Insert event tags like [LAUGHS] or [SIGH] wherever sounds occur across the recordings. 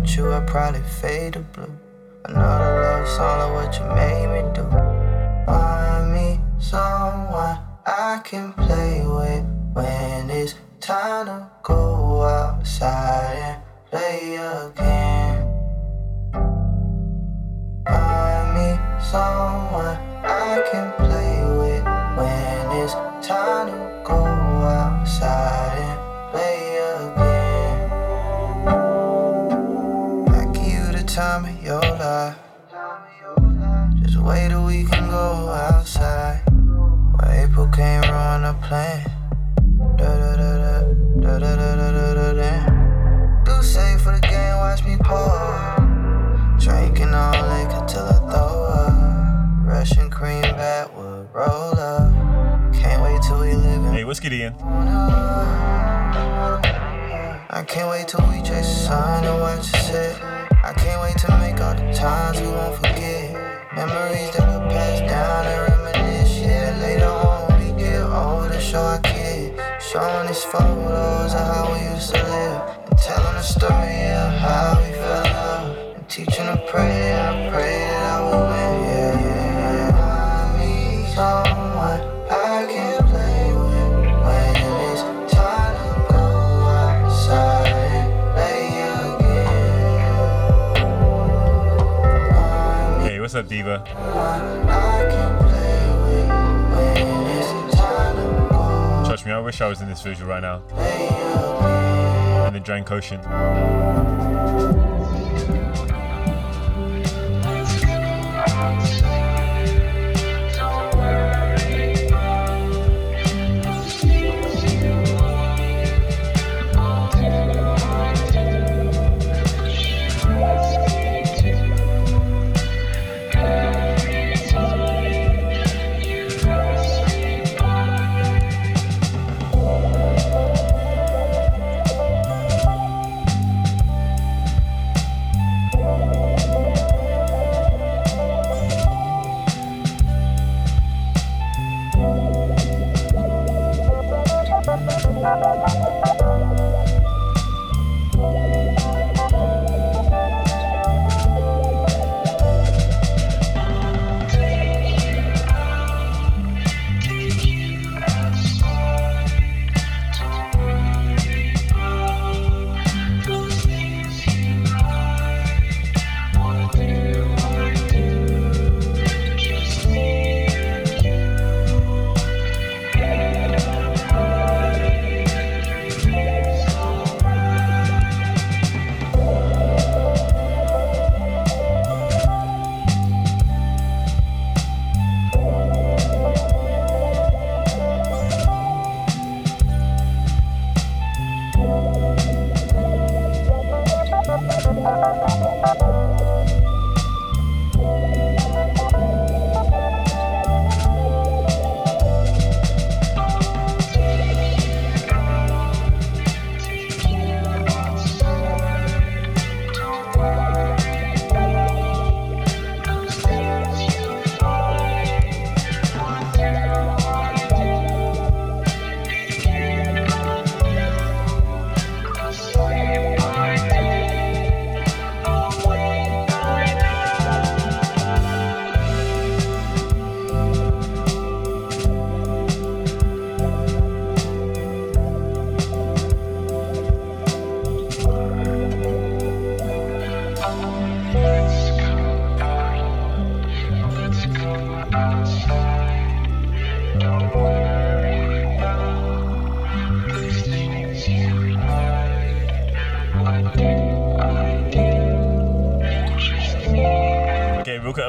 without you, I probably fade to blue. Another love song like what you made me do. Find me someone I can play with when it's time to go outside and play again. Find me someone I can't wait till we chase the sun and watch it set. I can't wait to make all the times we won't forget. Memories that we'll pass down and reminisce. Yeah, later on we get older, show our kids. Showing these photos of how we used to live. And telling the story of how we fell in love. And teaching to pray, I pray that I will win. Yeah, yeah, yeah. What's up, Diva? Trust me, I wish I was in this visual right now. And the drank ocean.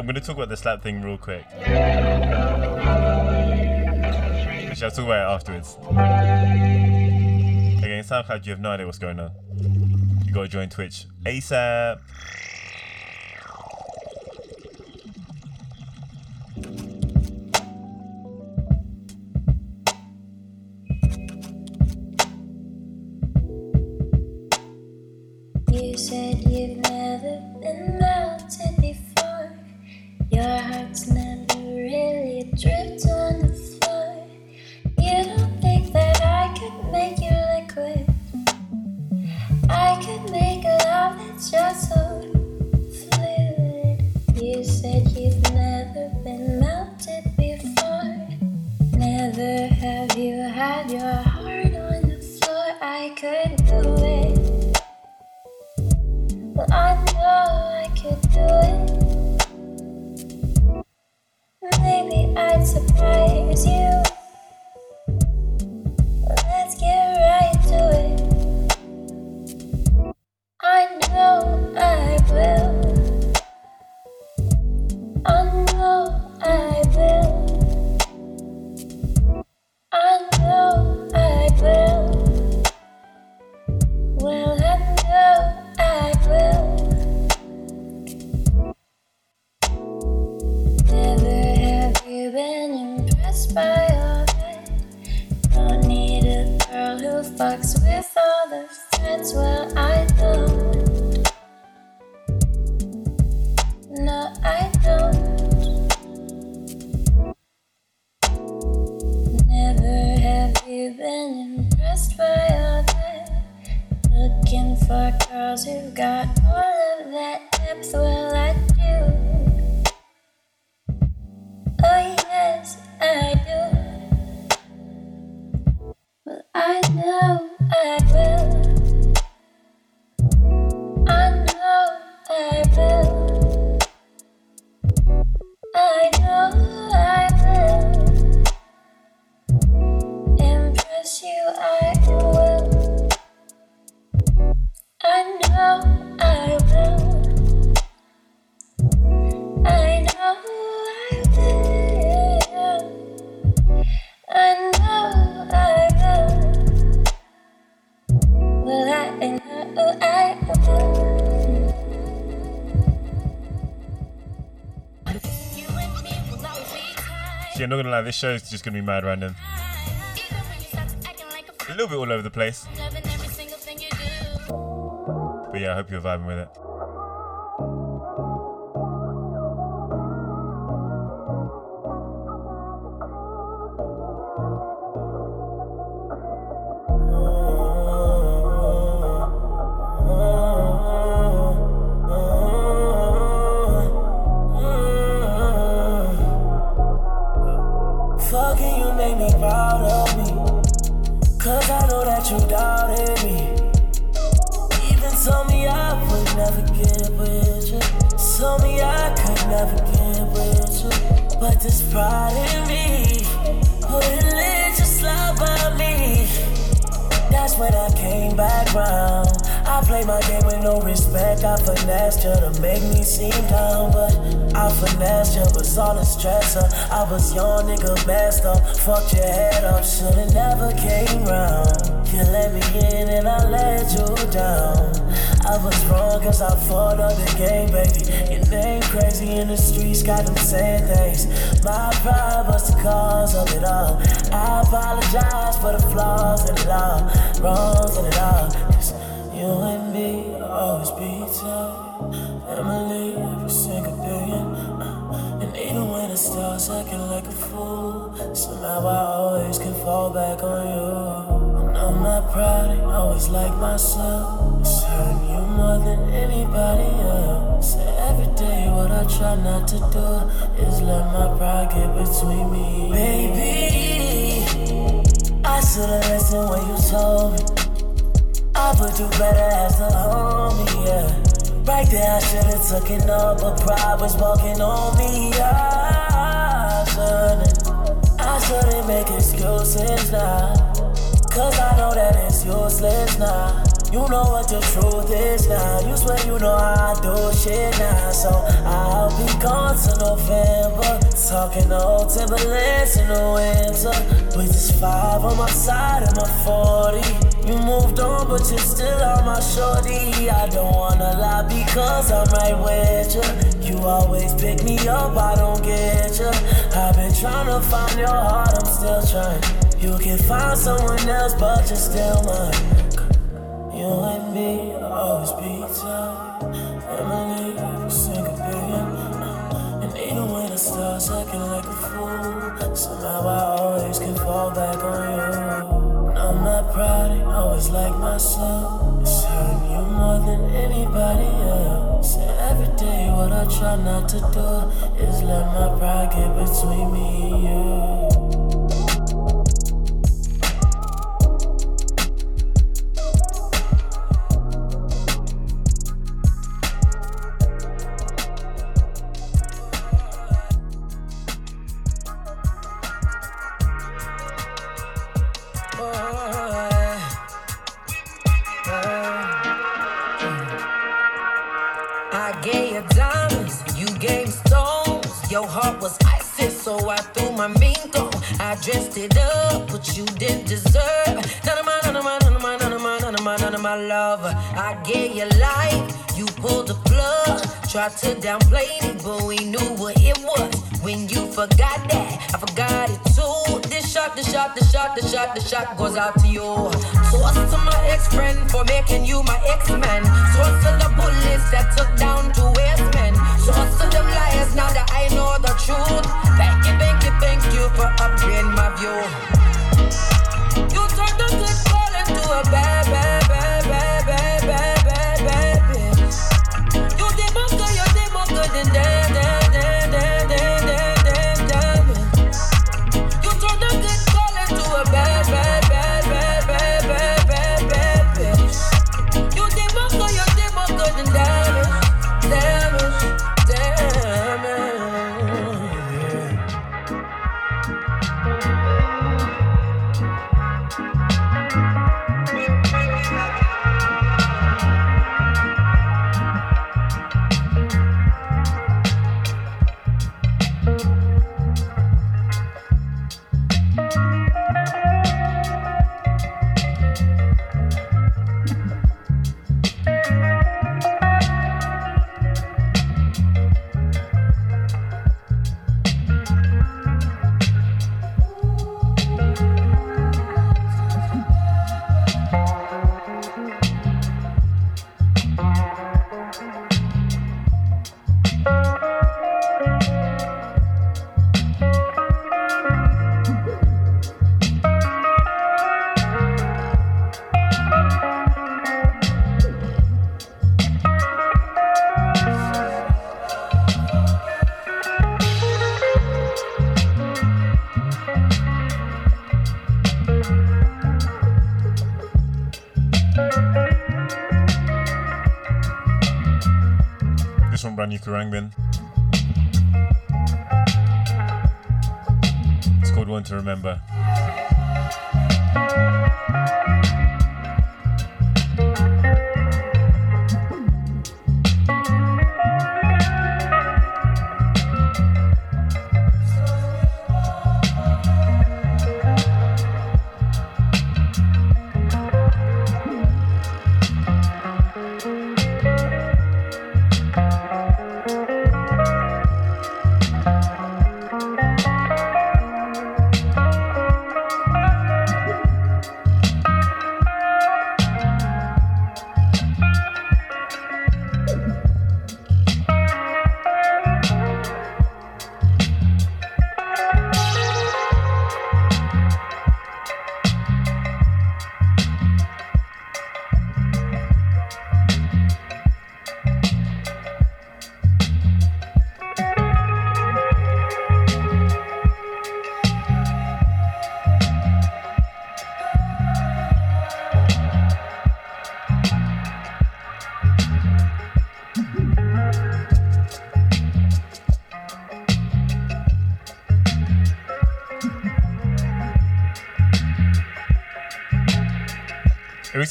I'm gonna talk about the slap thing real quick. Actually, I'll talk about it afterwards. Again, SoundCloud, you have no idea what's going on. You gotta join Twitch ASAP. you got all of that depth. This show is just gonna be mad random. A little bit all over the place. But yeah, I hope you're vibing with it. Between me. Baby, I should've listened when you told me. I would do better as a homie, yeah. Right there, I should've took it all, but pride was walking on me. I shouldn't, I shouldn't make excuses now. Cause I know that it's useless now. You know what the truth is now. You swear you know how I do shit now. So I'll be gone to November. Talking old Timberlands in the winter. With this five on my side and my 40. You moved on, but you're still on my shorty. I don't wanna lie because I'm right with you. You always pick me up, I don't get you. I've been trying to find your heart, I'm still trying. You can find someone else, but you're still mine. Somehow I always can fall back on you. I'm not proud, I always like myself. It's hurting you more than anybody else. And every day, what I try not to do is let my pride get between me and you. tried to downplay me, but we knew what it was. When you forgot that, I forgot it too. This shot, the shot, the shot, the shot, the shot goes out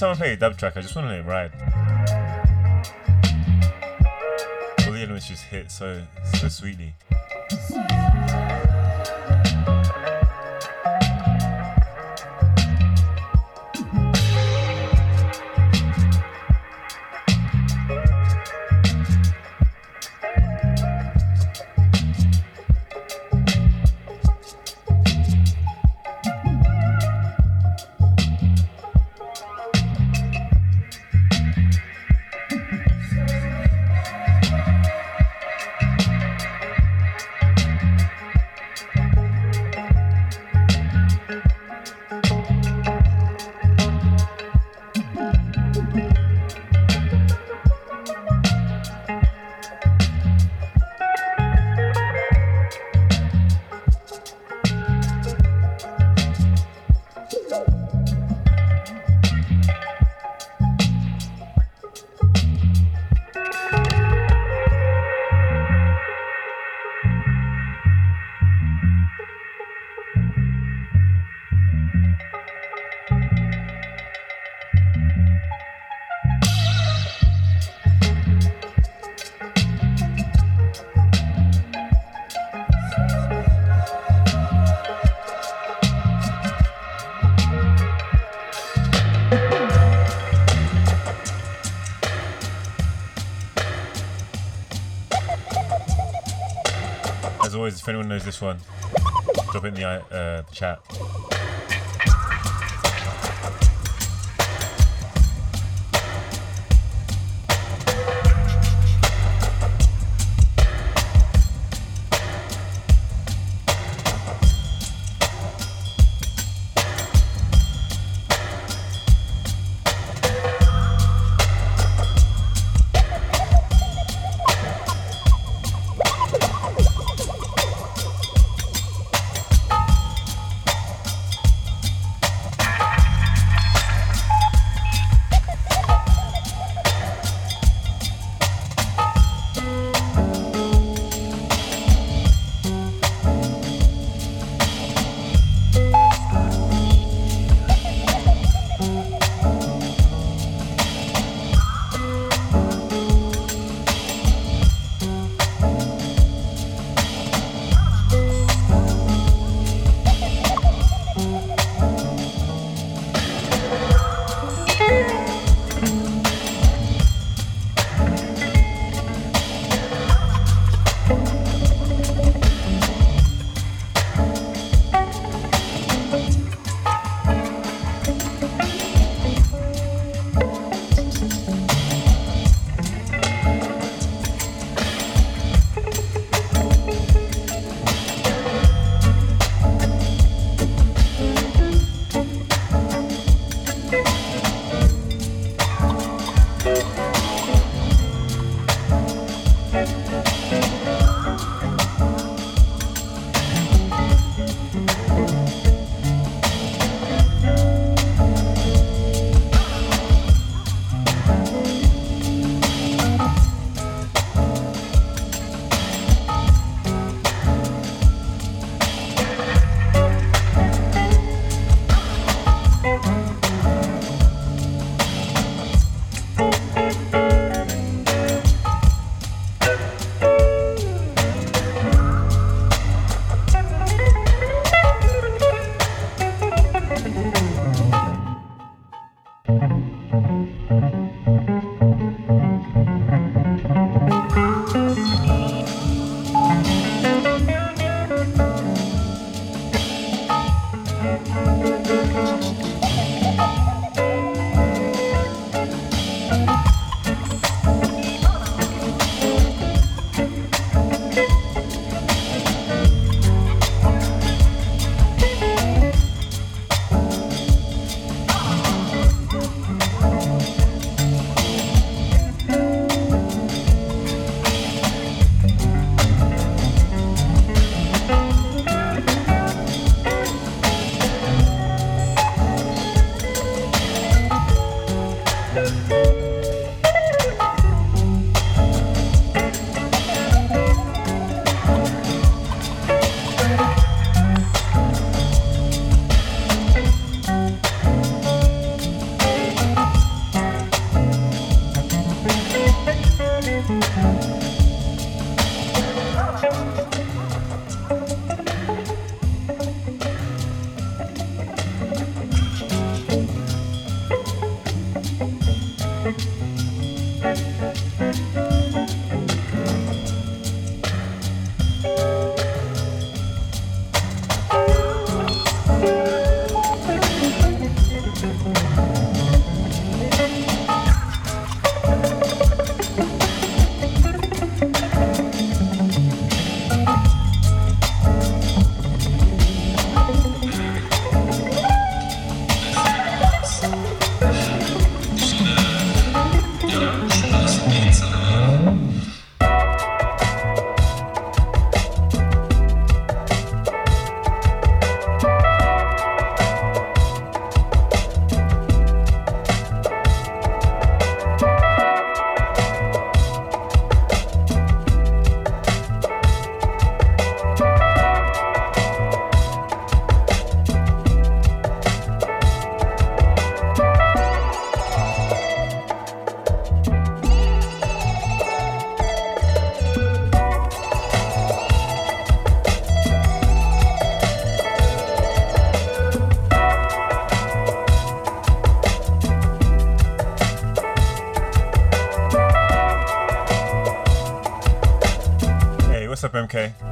time I play a dub track, I just want to let it ride. All the elements just hit so so sweetly. If anyone knows this one, drop it in the, uh, chat. Up, MK?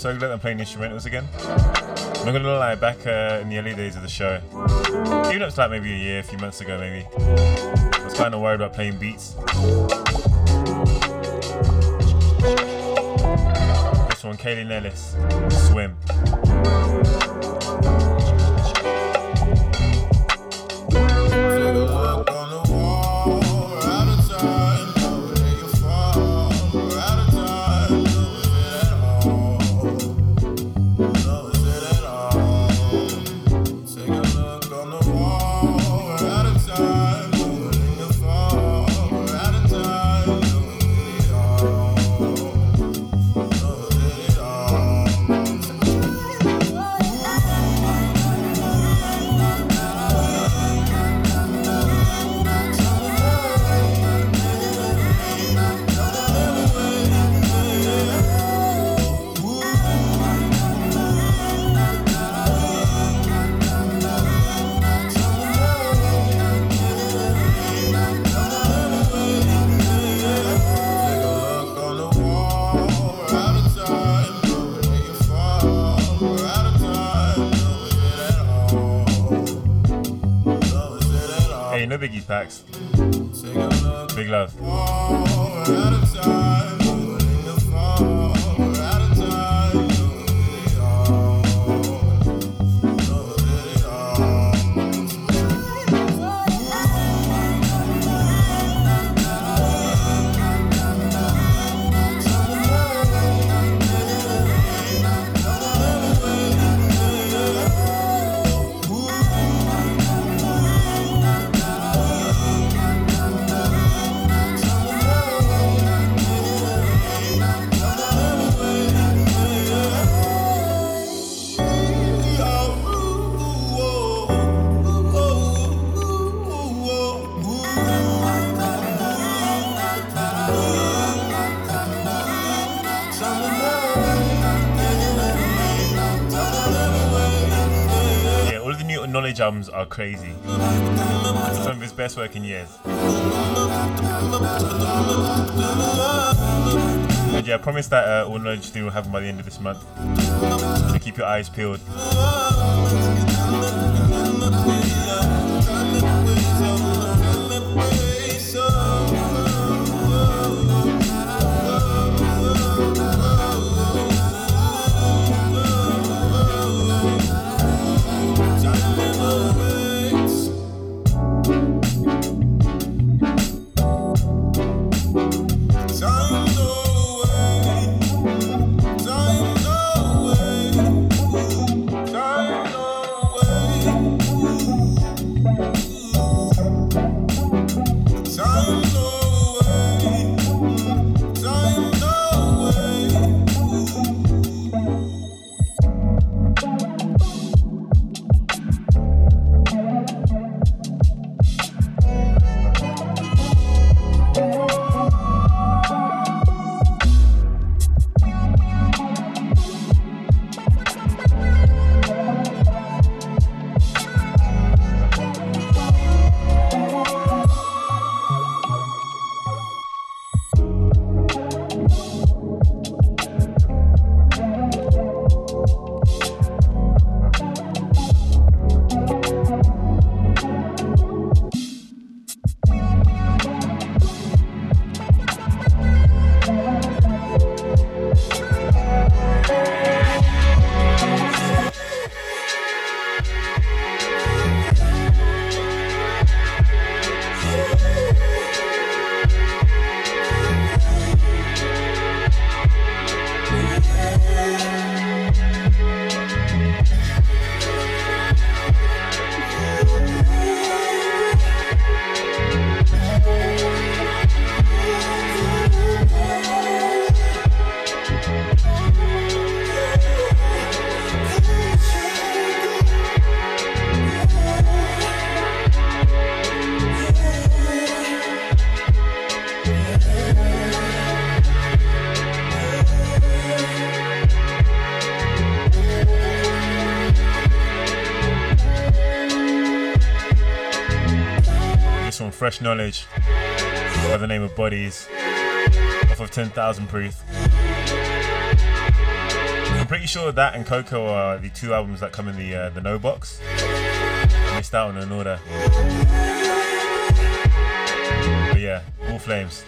so glad I'm playing instrumentals again. I'm not gonna lie, back uh, in the early days of the show, even up like maybe a year, a few months ago maybe, I was kind of worried about playing beats. This one, Kaelin Ellis, Swim. Big love. Are crazy. Some of his best work in years. And yeah, I promise that uh, all knowledge thing will happen by the end of this month. So keep your eyes peeled. Fresh knowledge by the name of Bodies off of 10,000 Proof. I'm pretty sure that and Coco are the two albums that come in the uh, the no box. I missed out on an order. But yeah, all flames.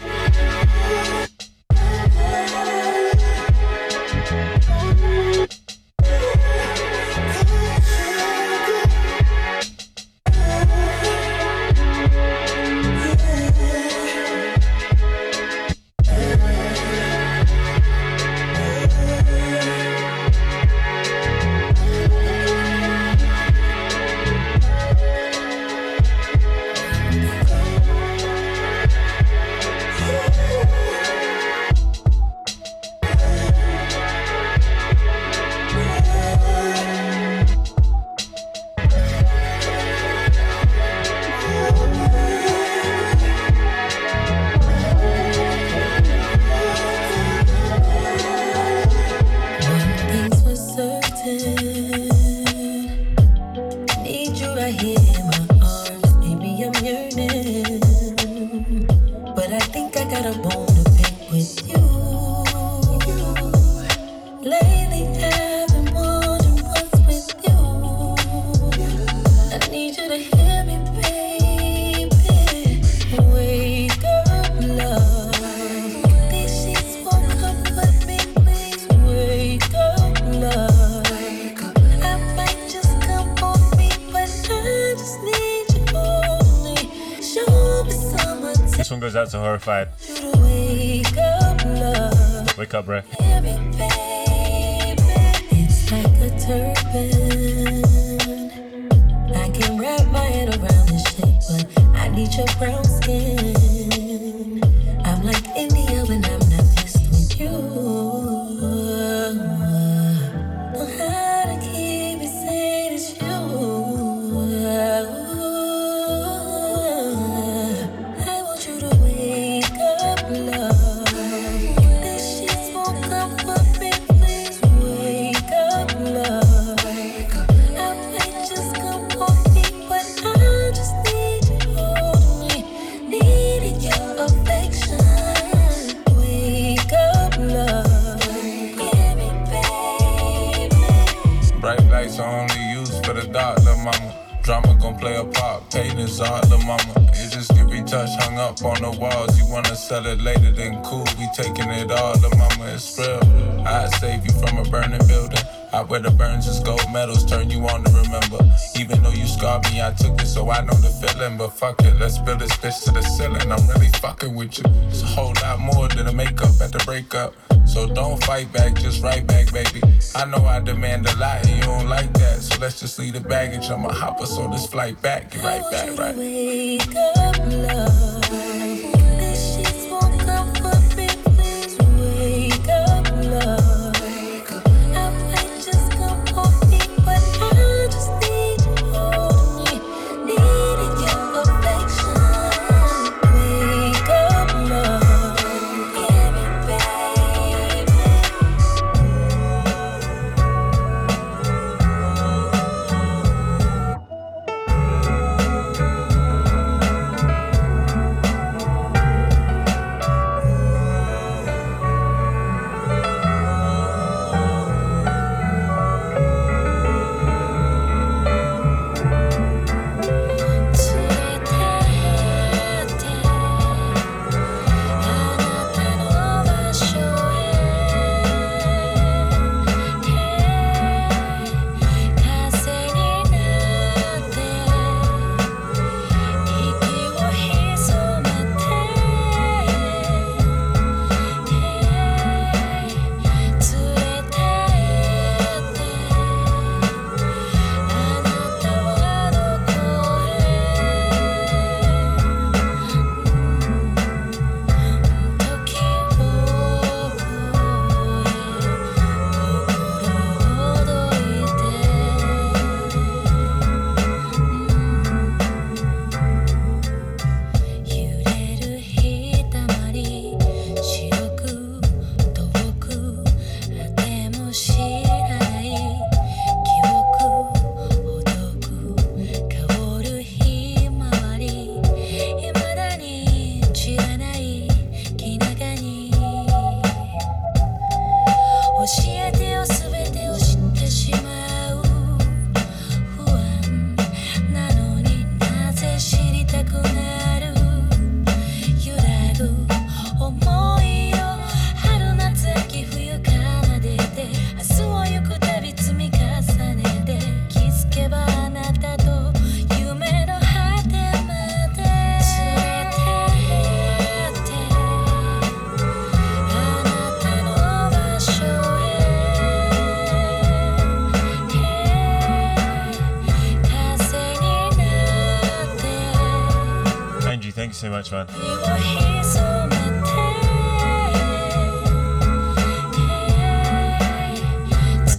With you. It's a whole lot more than a makeup at the breakup. So don't fight back, just write back, baby. I know I demand a lot, and you don't like that. So let's just leave the baggage. I'ma hop us on this flight back. Get right back, right? Wake up, love.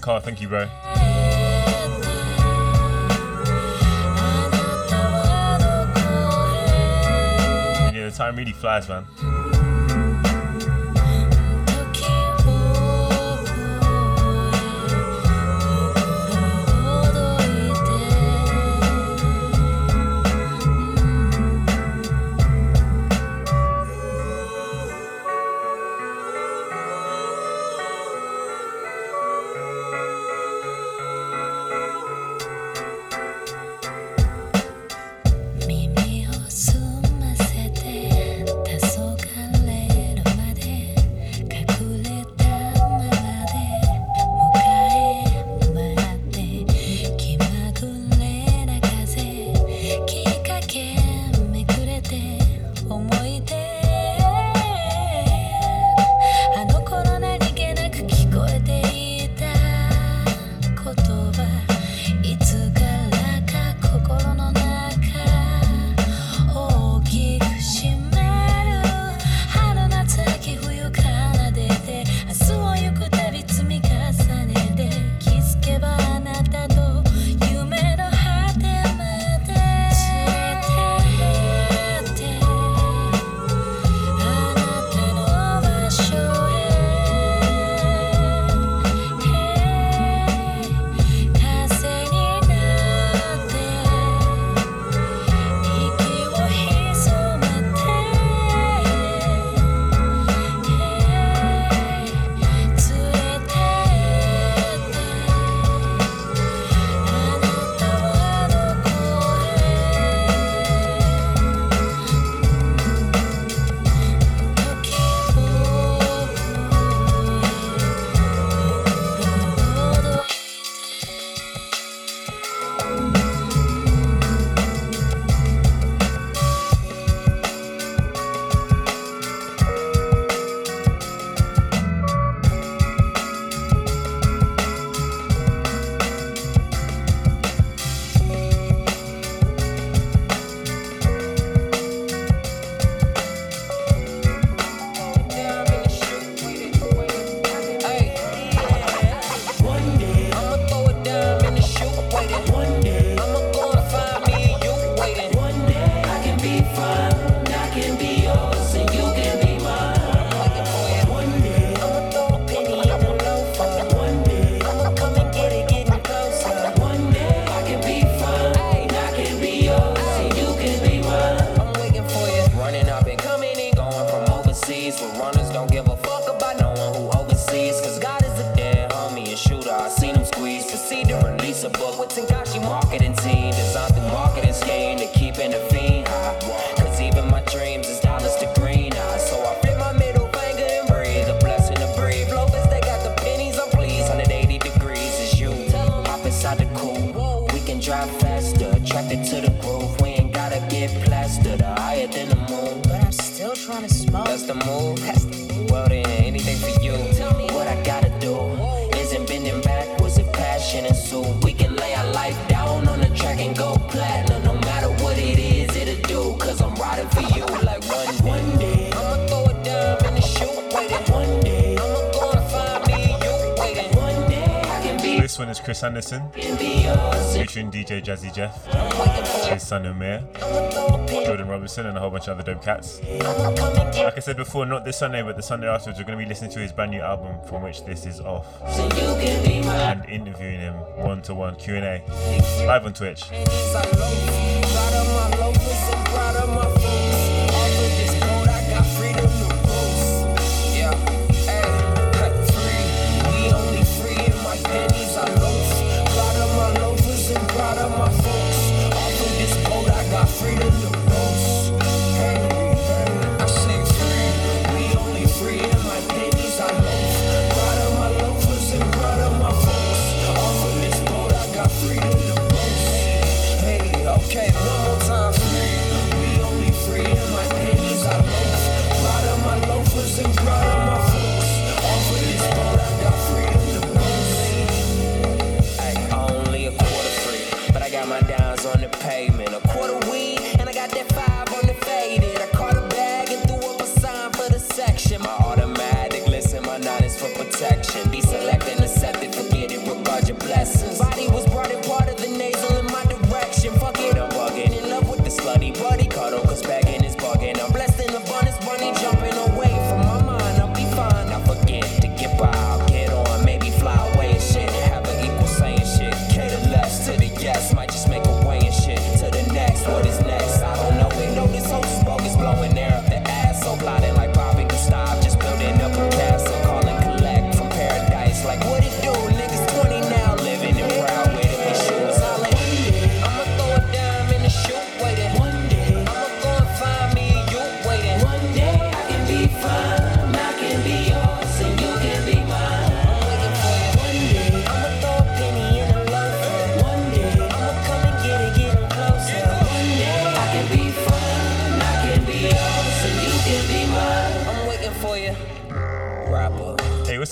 Carl, thank you, bro. Yeah, the time really flies, man. That's the move. This one is Chris Anderson featuring DJ Jazzy Jeff, his son Umair, Jordan Robinson, and a whole bunch of other dope cats. Like I said before, not this Sunday, but the Sunday afterwards, we're going to be listening to his brand new album, from which this is off, and interviewing him one to one Q and A live on Twitch.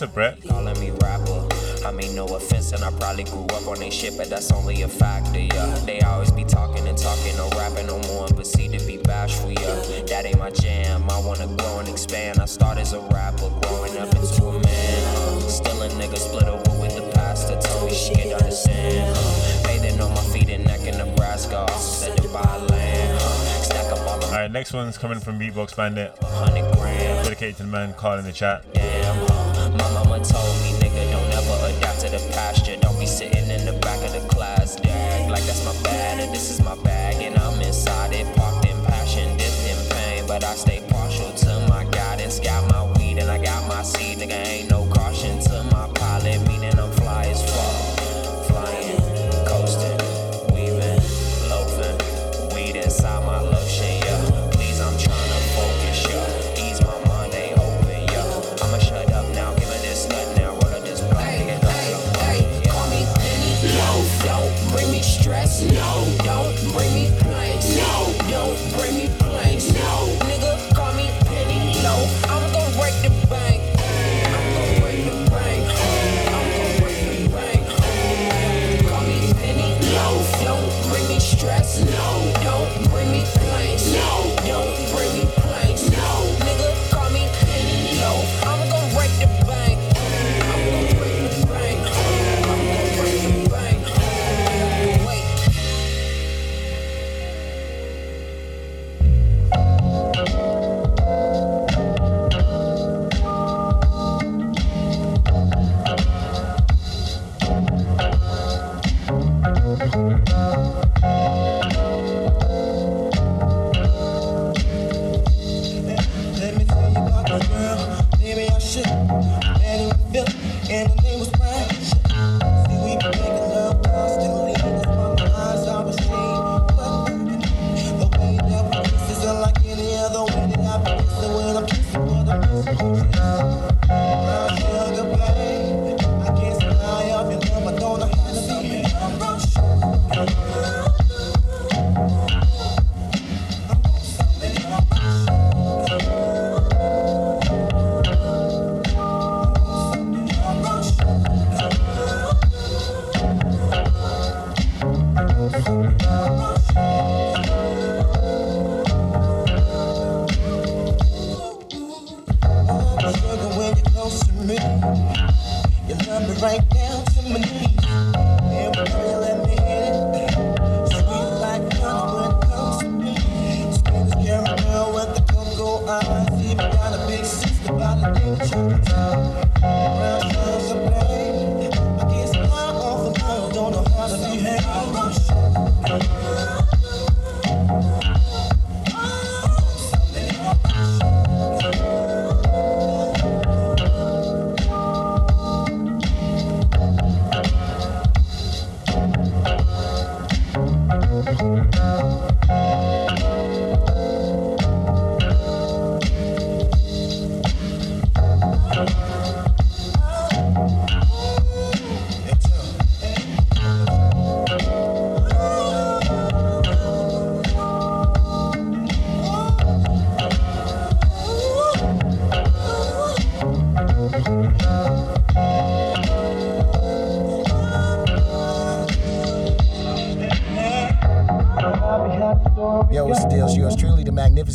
What's up, Calling me rapper. I mean, no offense, and I probably grew up on a shit, but that's only a fact. yeah. They always be talking and talking, no rapping no more, but see to be bashful, yeah. That ain't my jam. I wanna grow and expand. I started as a rapper, growing up into a man. Still a nigga split over with the past that told me she could understand. Bathing on my feet and neck in Nebraska, also said goodbye land. Alright, next one's coming from Beatbox Bandit. Dedicated to the man, Carl in the chat. Damn, my mama told me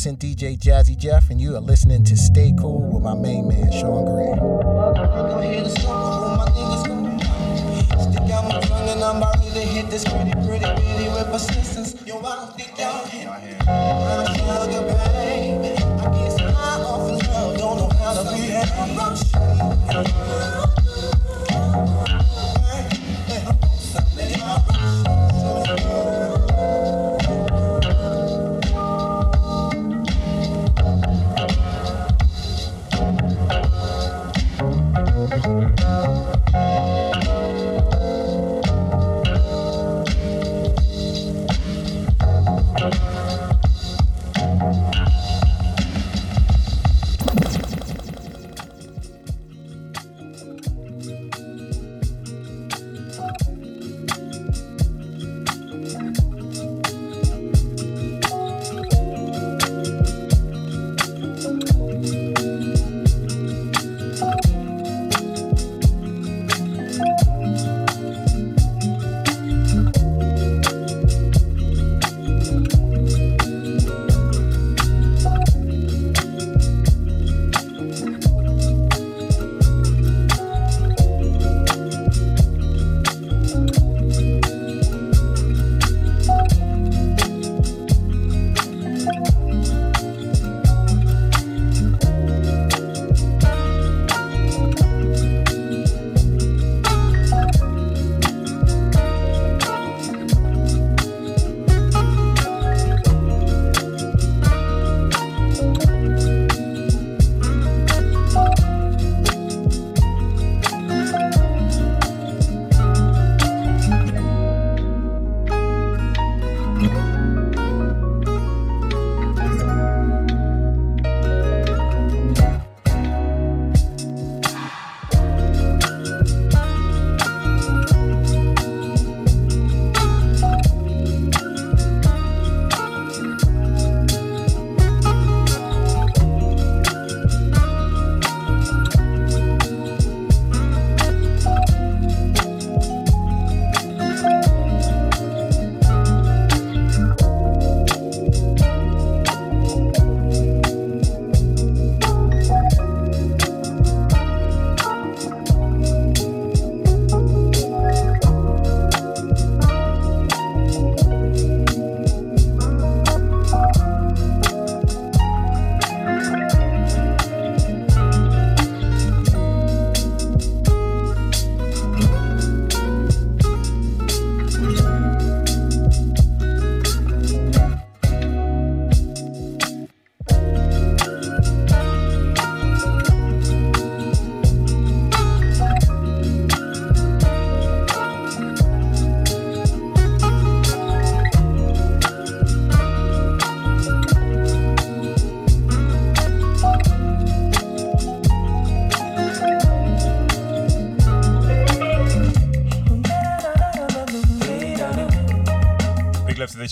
the DJ Jazzy Jeff, and you are listening to Stay Cool with my main man,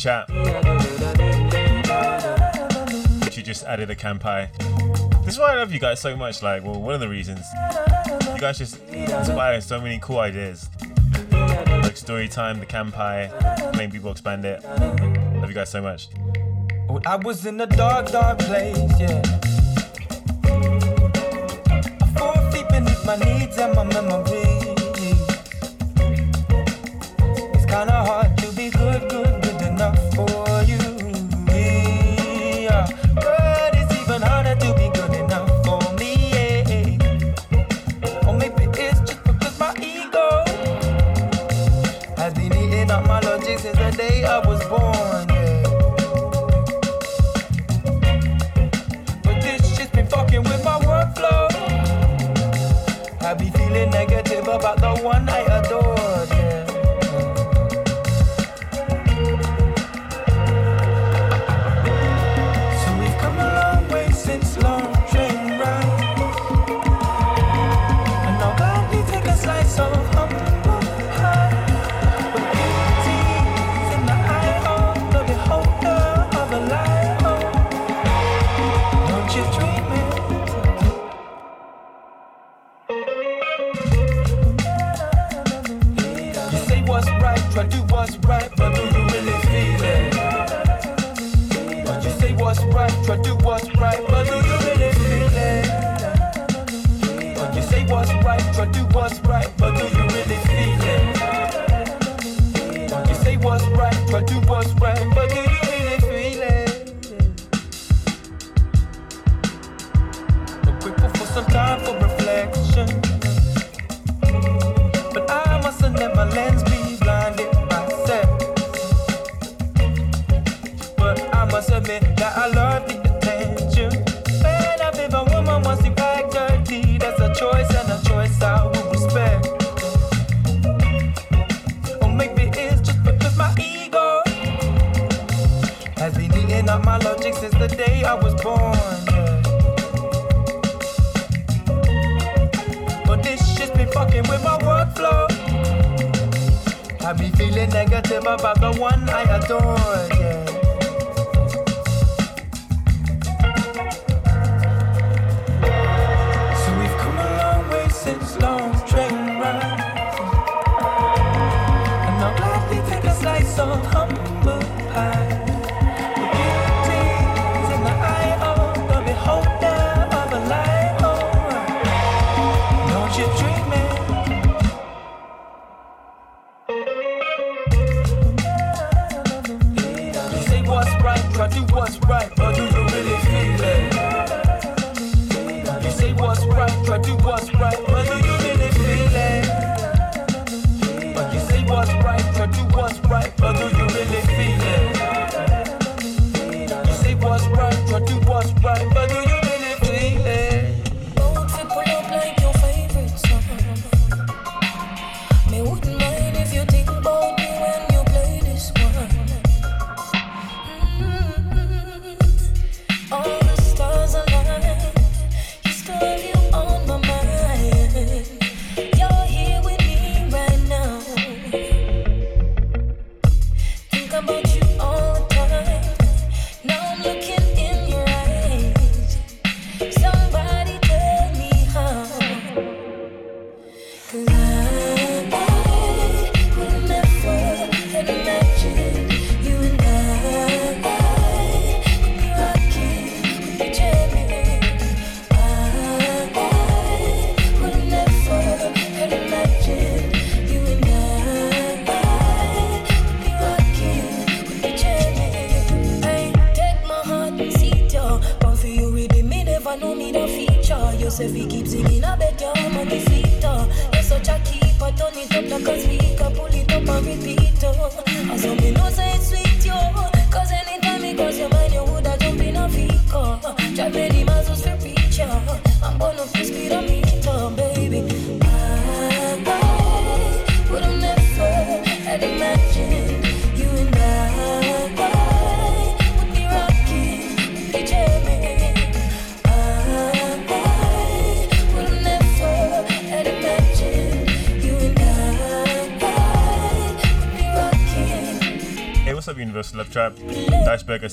chat. She just added a Kampai. This is why I love you guys so much. Like, well, one of the reasons. You guys just inspire so many cool ideas. Like story time, the Kampai, playing Beatbox Bandit. Love you guys so much. I was in a dark, dark place, yeah.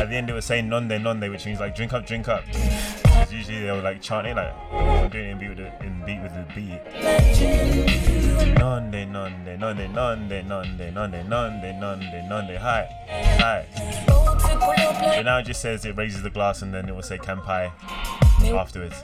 at the end they were saying nonde nonde, which means like drink up, drink up. Because usually they were like chanting like I'm doing it in beat with the in beat with the beat. Nonde nonde nonde nonde nonde nonde nonde nonde nonde hi hi. But now it just says it raises the glass and then it will say kampai afterwards.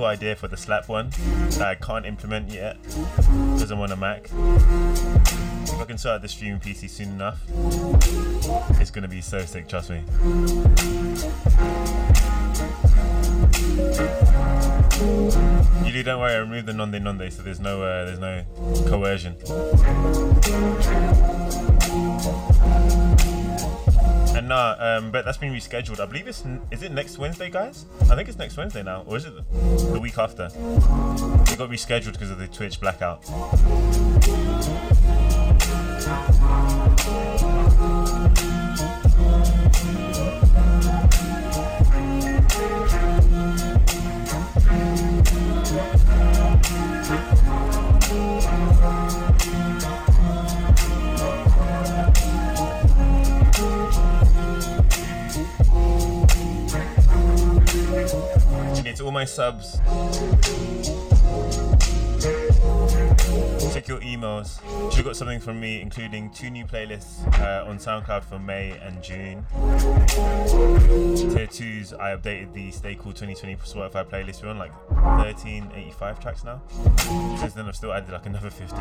Cool idea for the slap one that I can't implement yet because I'm on a Mac. If I can start the streaming PC soon enough, it's gonna be so sick. Trust me. Usually, don't worry. I removed the nonde nonde, so there's no uh, there's no coercion. Nah, um, but that's been rescheduled. I believe it's is it next Wednesday, guys? I think it's next Wednesday now, or is it the, the week after? It got rescheduled because of the Twitch blackout. All my subs, check your emails. You've got something from me, including two new playlists uh, on SoundCloud for May and June. Tier twos, I updated the Stay Cool 2020 Spotify playlist. We're on like 1385 tracks now. Since then, I've still added like another 50.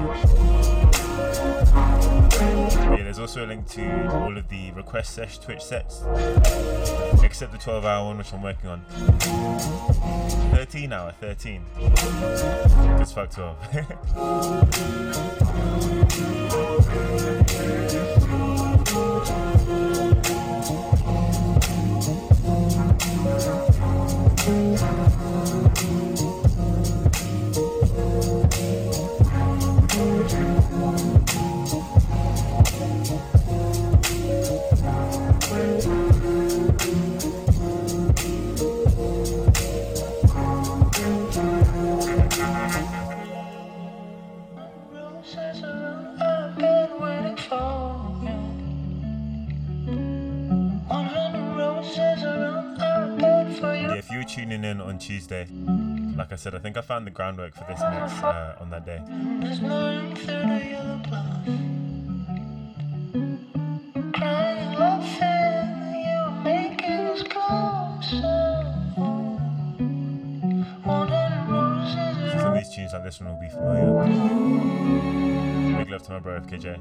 There's also a link to all of the request sesh Twitch sets, except the 12 hour one, which I'm working on. 13 hour, 13. It's fuck 12. [LAUGHS] tuning in on Tuesday, like I said, I think I found the groundwork for this mix uh, on that day. There's no through the yellow glass. Crying, laughing, you're making us closer. 100 roses Some of these tunes like this one will be familiar. Big love to my bro FKJ.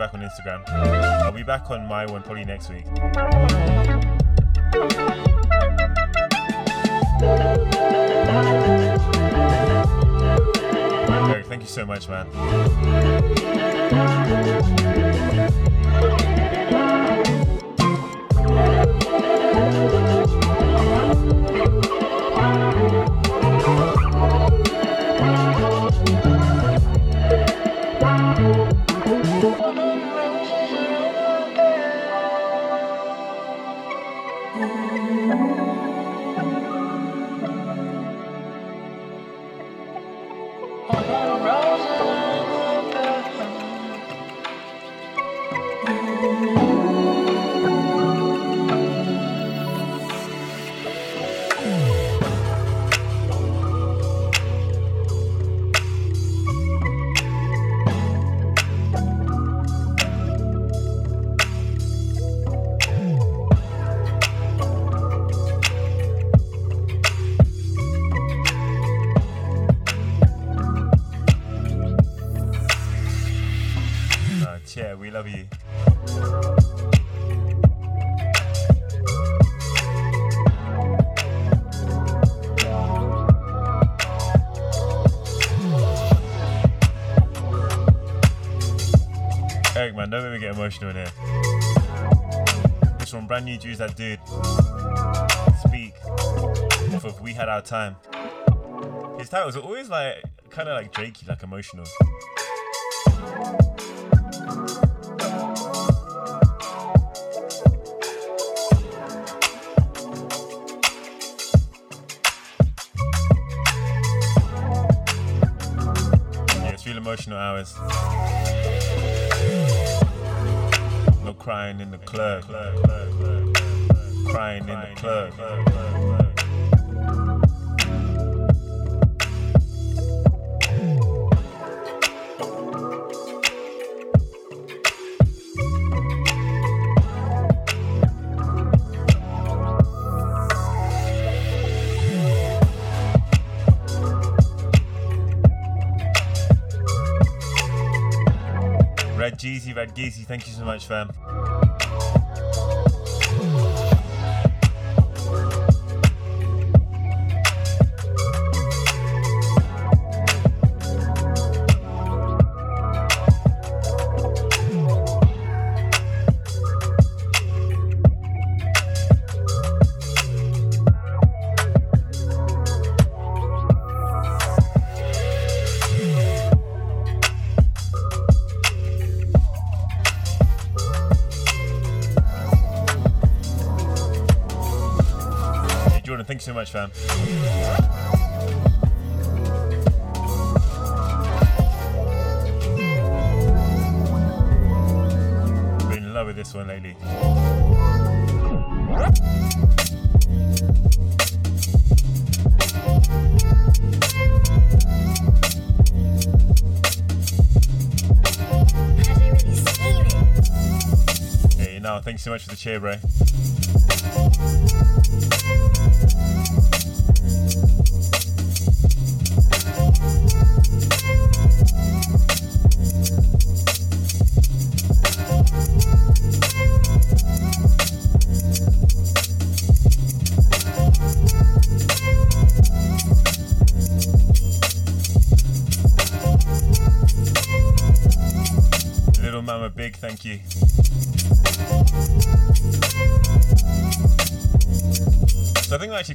Back on Instagram. I'll be back on my one probably next week. Thank you so much, man. Me get emotional in here. This one, brand new Jews that dude. Speak. Off of We Had Our Time. His titles are always like, kind of like Drakey, like emotional. Emotional hours. Crying in the club. Crying in the club. Red Jeezy, Red Geezy, thank you so much, fam. Hey, Jordan, thank you so much, fam. Been in love with this one lately. Hey, now, thanks so much for the cheer, bro.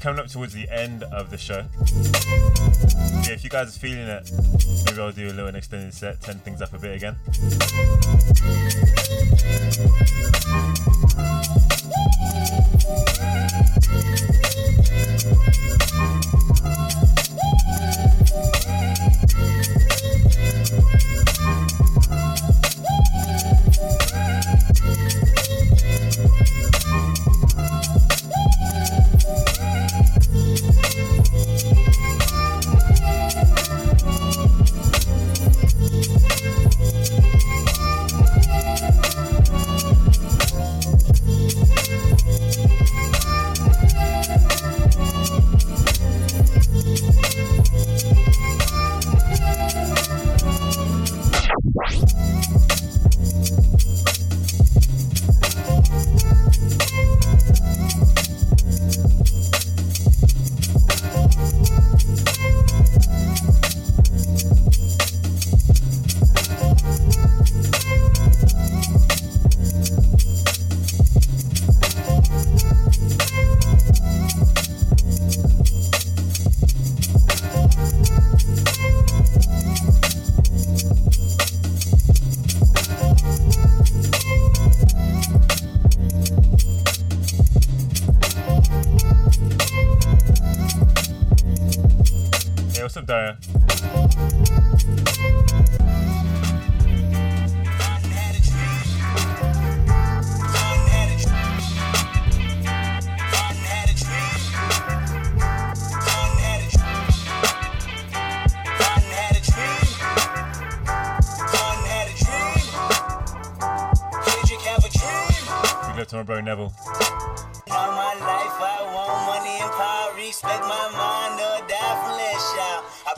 Coming up towards the end of the show. Yeah, if you guys are feeling it, maybe I'll do a little extended set, turn things up a bit again.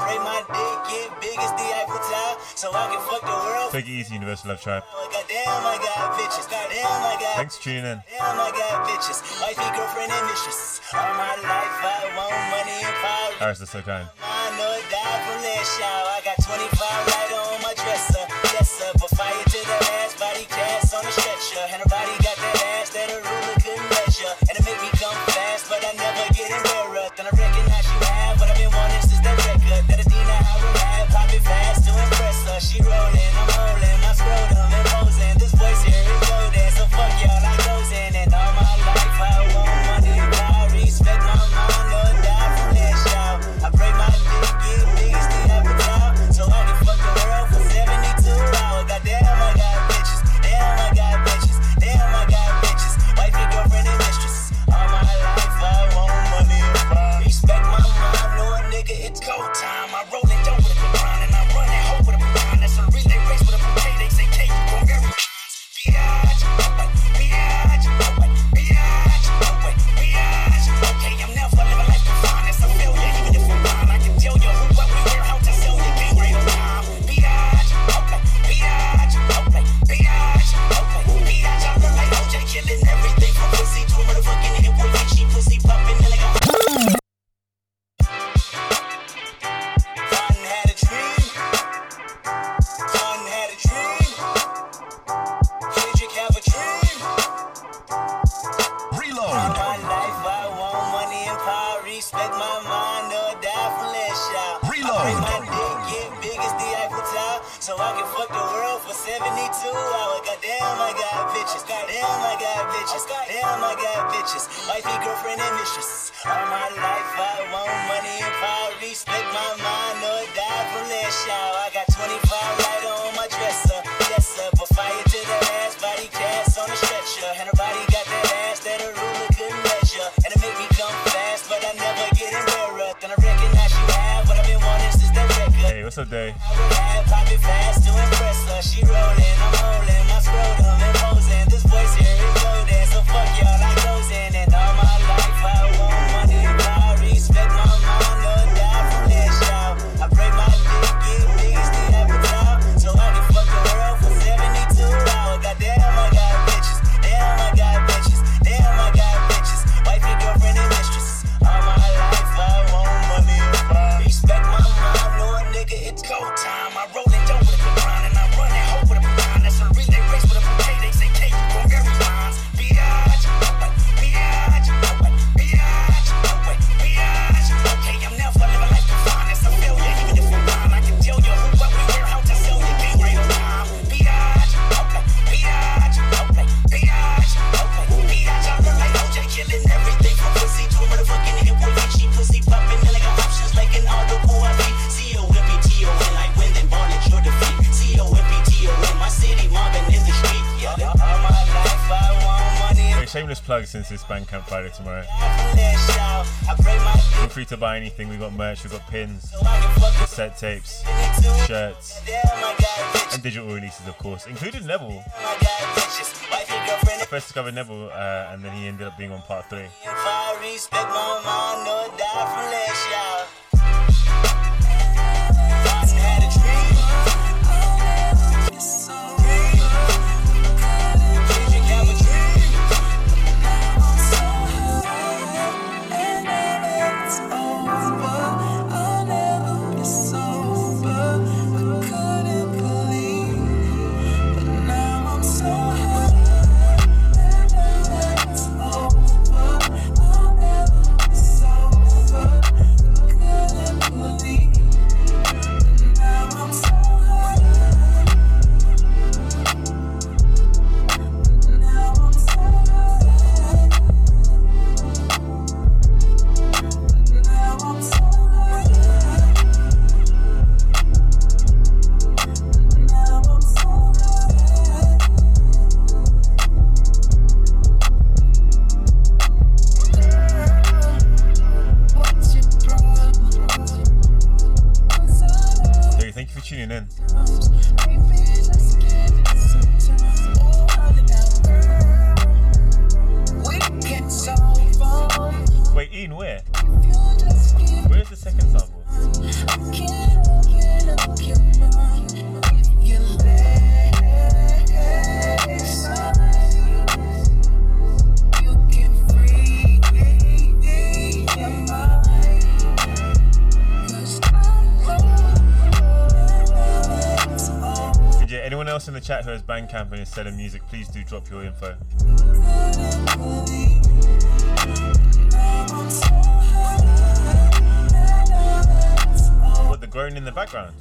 Pray my dick get big as the Eiffel Tower so I can fuck the world. Take it easy, Universal Love Tribe. Goddamn, I got bitches. Goddamn, I got. Thanks for tuning in. Damn, I got bitches. Wifey, girlfriend, and mistress. All my life, I want money and power. Ours is so kind. I know it died from that shower. I got 25 right since it's Bandcamp Friday tomorrow. Feel free to buy anything. We've got merch, we've got pins, set tapes, shirts, and digital releases, of course, including Neville. I first discovered Neville, uh, and then he ended up being on part three. Bandcamp and is selling music, please do drop your info. What, the groan in the background?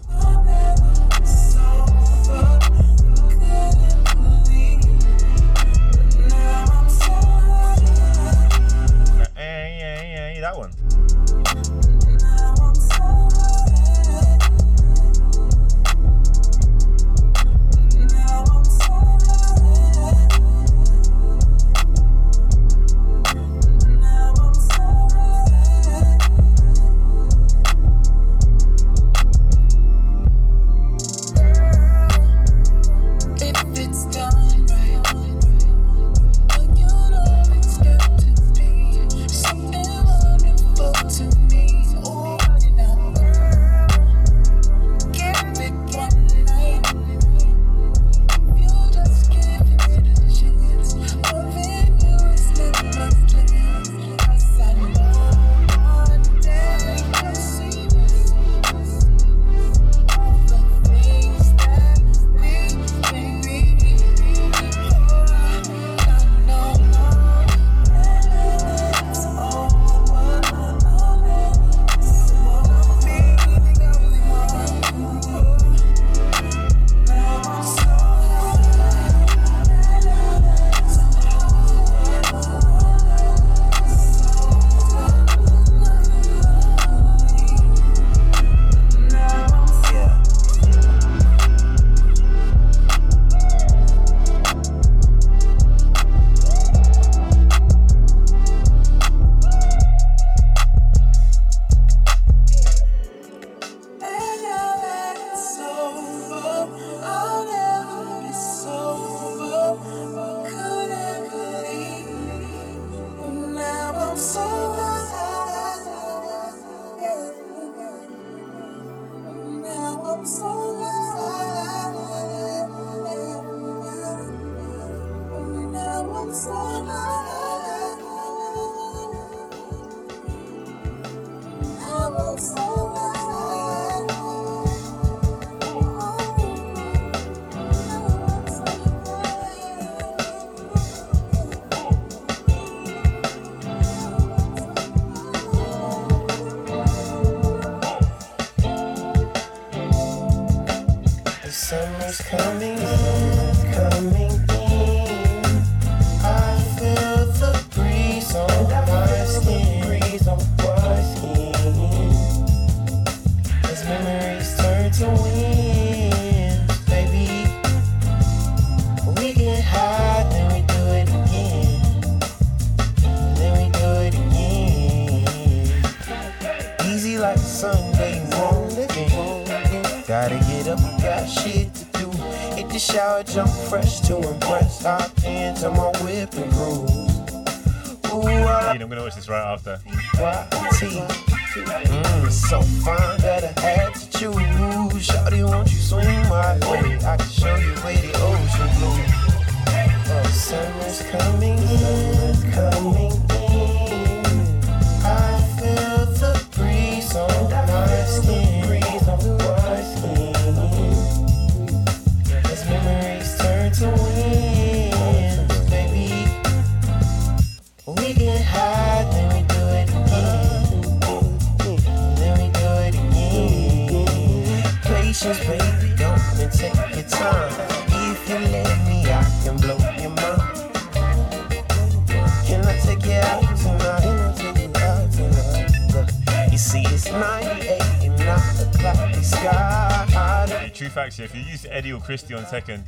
Christie on second.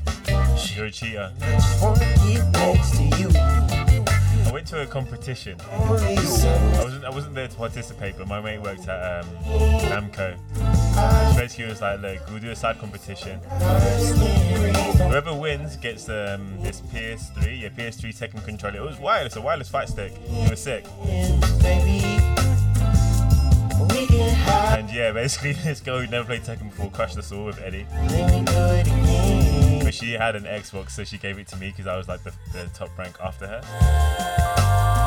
You're a cheater. I went to a competition. I wasn't, I wasn't there to participate, but my mate worked at um, Namco. So basically, it was like, look, we'll do a side competition. Whoever wins gets um, this PS3, yeah, PS3 second controller. It was wireless, a wireless fight stick. It was sick. And yeah, basically, [LAUGHS] this girl who never played Tekken crushed us all with Eddie. But she had an Xbox, so she gave it to me because I was like the, the top rank after her.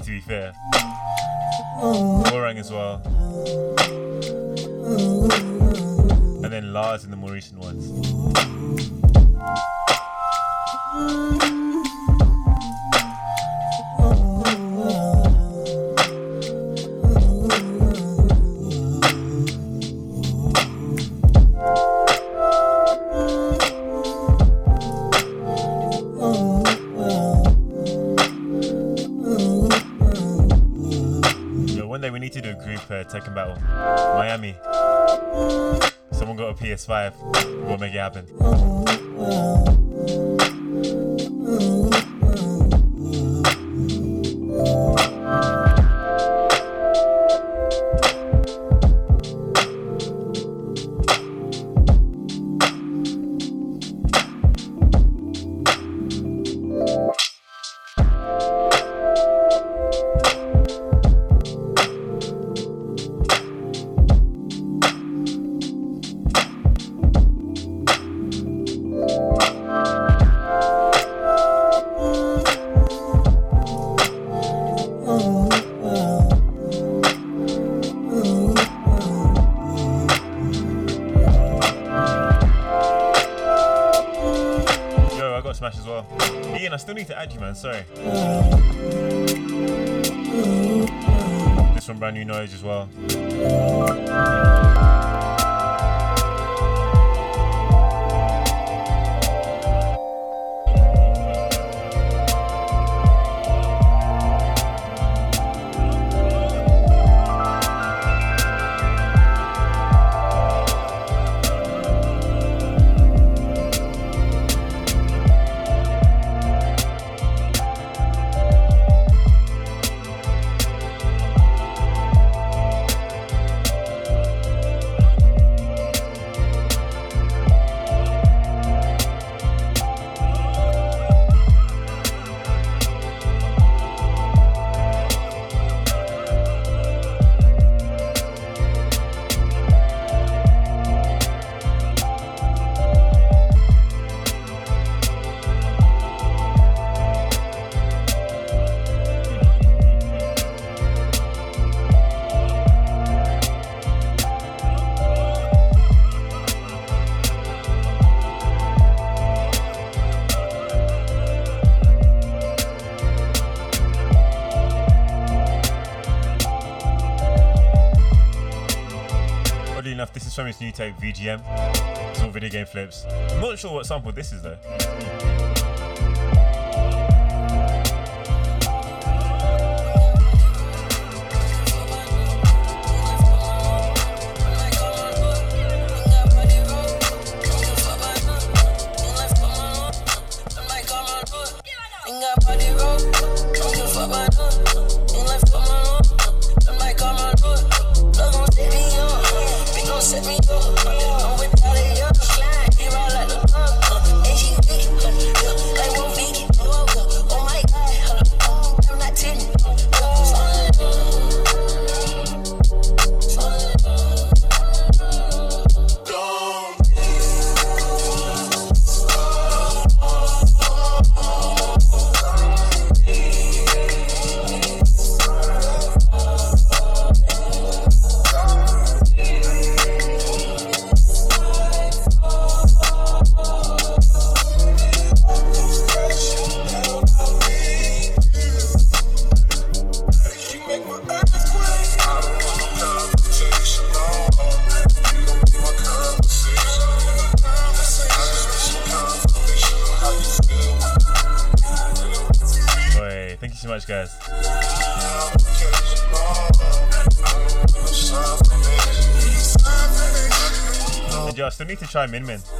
To be fair. His new tape, VGM. It's all video game flips. I'm not sure what sample this is though. try Min Min.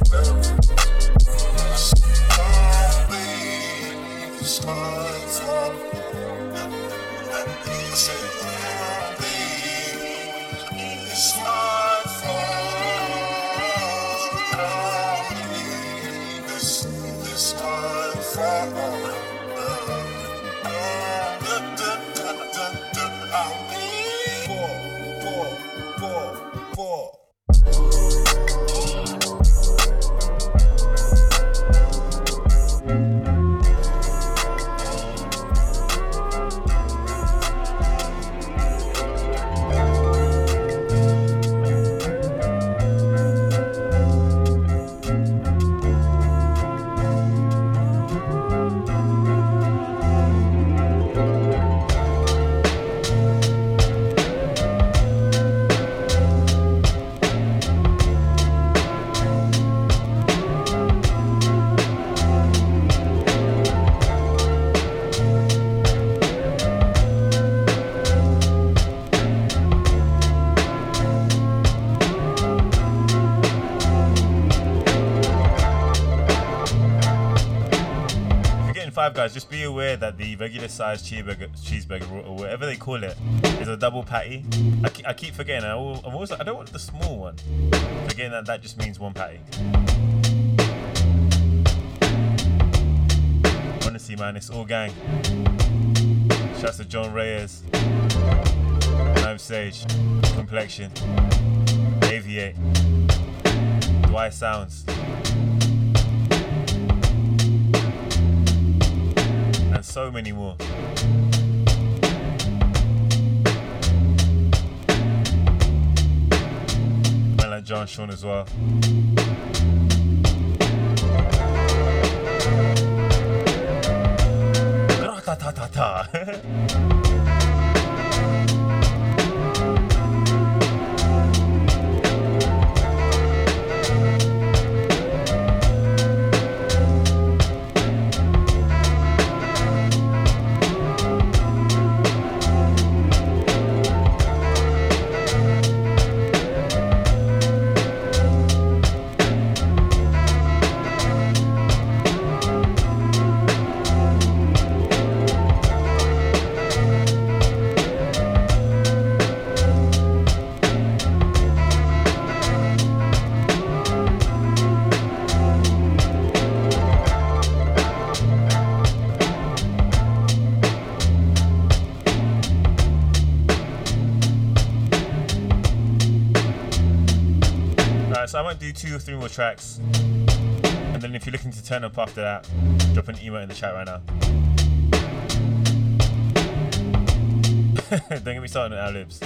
that the regular sized cheeseburger, cheeseburger or whatever they call it, is a double patty. I, keep, I keep forgetting. I will, I'm always like, I don't want the small one. Again, that, that just means one patty. Honestly, man, it's all gang. Shouts to John Reyes. I'm Sage. Complexion. Aviate. Dwight Sounds. home anymore. I like John Sean as well. ta ta ta ta. or three more tracks. And then if you're looking to turn up after that, drop an email in the chat right now. [LAUGHS] Don't get me started on our lips.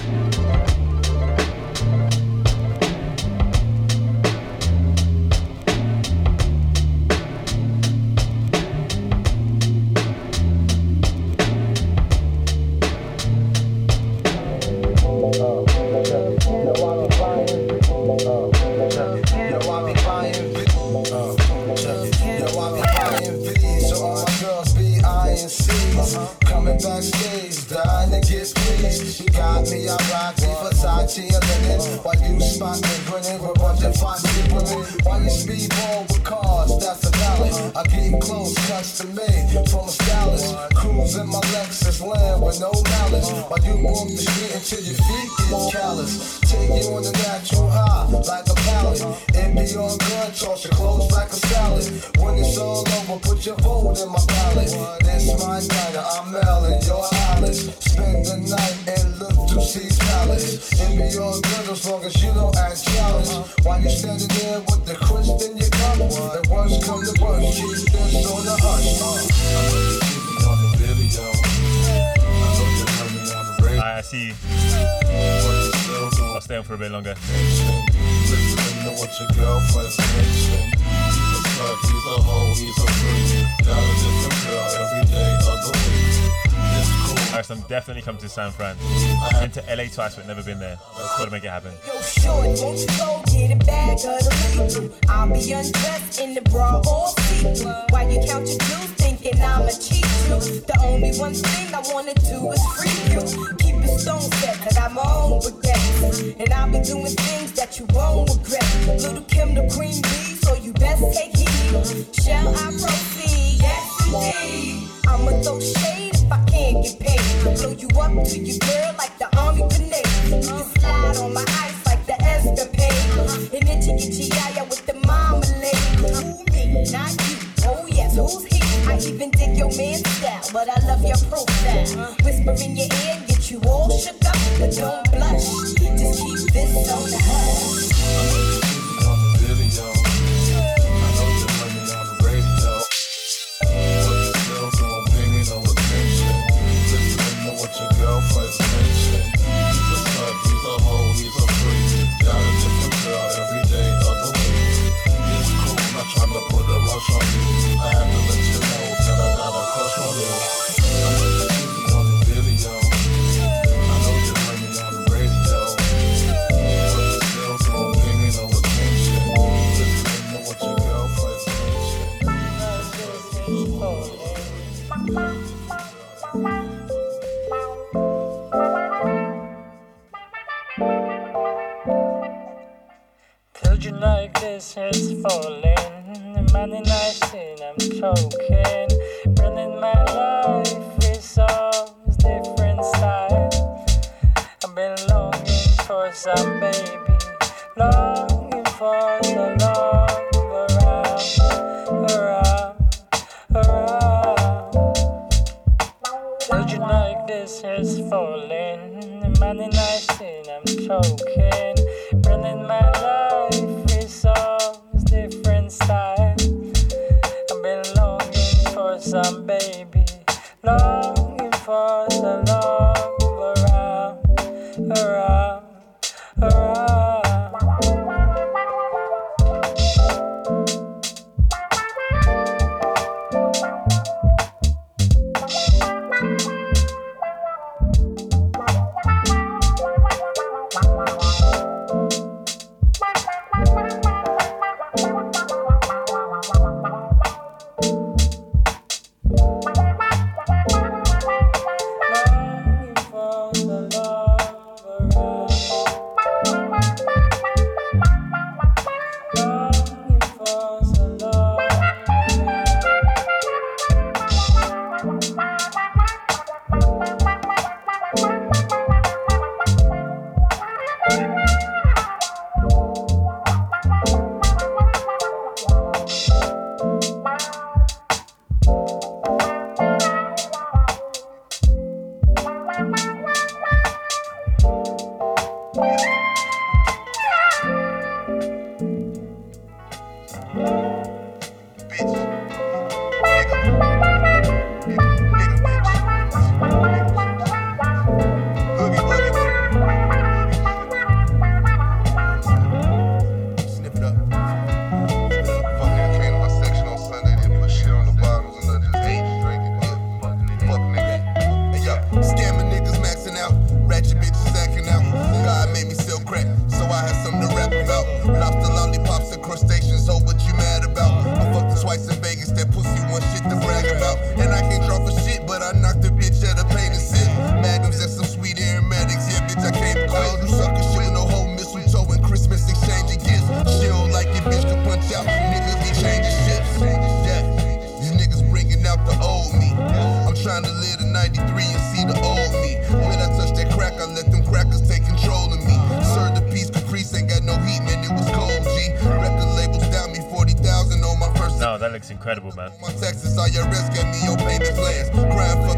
to LA twice, but never been there. I've got to make it happen. IRS got me your payment plans. Crime fucking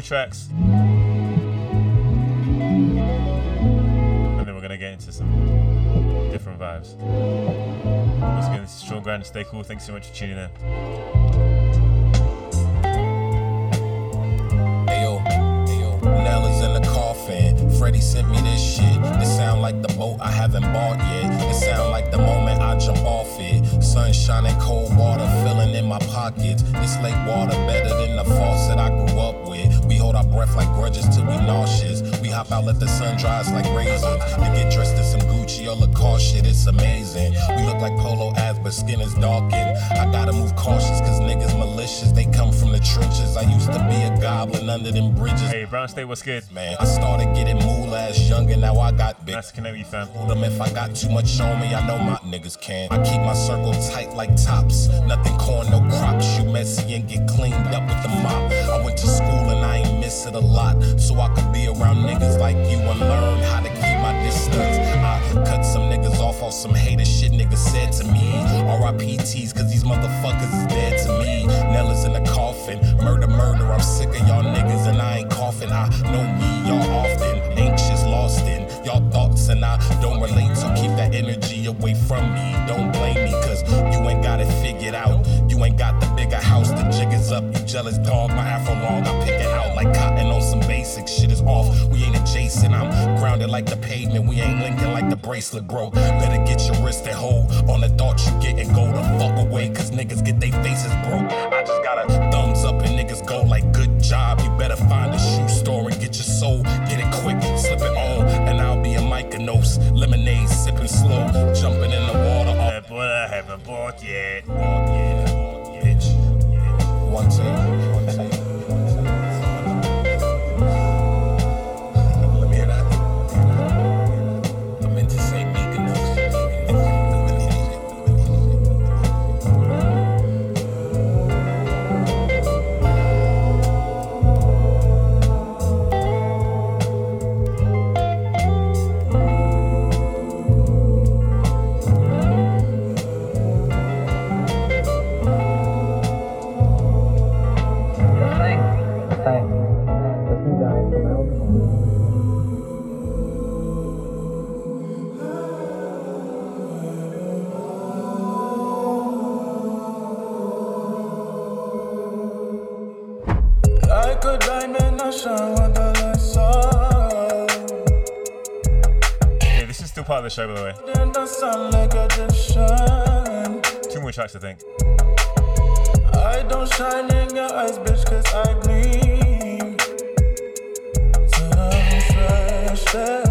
Alright, tracks. And then we're gonna get into some different vibes. Once again, this is Sean Grant. Stay cool. Thanks so much for tuning in. Ayo, in the coffin. Freddie sent me this shit. It sound like the boat I haven't bought yet. It sound like the moment I jump off it. Sun shining, cold water filling in my pockets. This lake water better than the faucet I grew up breath like grudges till we nauseous. We hop out, let the sun dry us like raisins. And get dressed in some Gucci or Lacoste shit, it's amazing. We look like polo ads, but skin is darkened. I gotta move cautious, cause niggas malicious. They come from the trenches. I used to be a goblin under them bridges. Hey, Brown State, what's good? Man, I started getting moolah as young and now I got big. Nice to connect with you, fam. Told 'em if I got too much on me, I know my niggas can. I keep my circle tight like tops. Nothing corn, no crops. You messy and get cleaned up with the mop. I went to school and I ain't miss it a lot. So I could be around niggas like you and learn how to keep my distance. I cut some niggas off on some hater shit niggas said to me. RIPTs, cause these motherfuckers is dead to me. Nell is in the coffin. Murder, murder. I'm sick of y'all niggas and I ain't coughing. I know me, y'all often. Anxious, lost in y'all thoughts and I don't relate. So keep that energy away from me. Don't blame me, cause you ain't got it figured out. You ain't got the bigger house, the up. You jealous dog, my afro long. I pick it out like cotton on some basic shit is off. We ain't adjacent. I'm grounded like the pavement. We ain't linking like the bracelet, bro. Better get your wrist and hold on the thoughts you get and go the fuck away, cause niggas get they faces broke. I just got a thumbs up and niggas go like good job. You better find a shoe store and get your soul. Get it quick, slip it on, and I'll be a Mykonos. Lemonade sipping slow, jumping in the water. Uh, but I haven't bought yet. Yeah, bitch. Still part of the show, by the way. Then the sun like I just shine. Two more tracks, I think. I don't shine in your eyes, bitch, cause I gleam. So I'm fresh,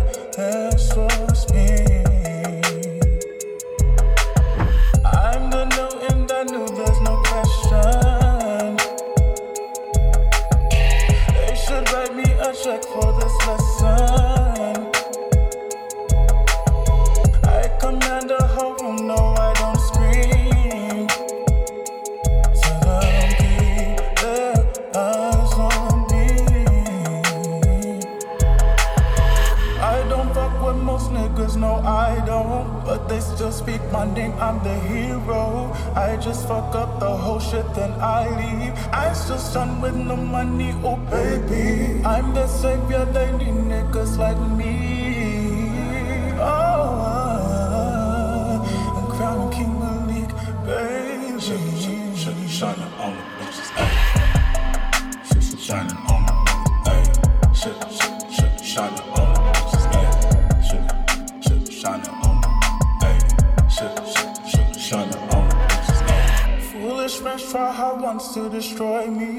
just fuck up the whole shit, then I leave. I still stun with no money, oh baby. I'm the savior, they need niggas like me. Once to destroy me.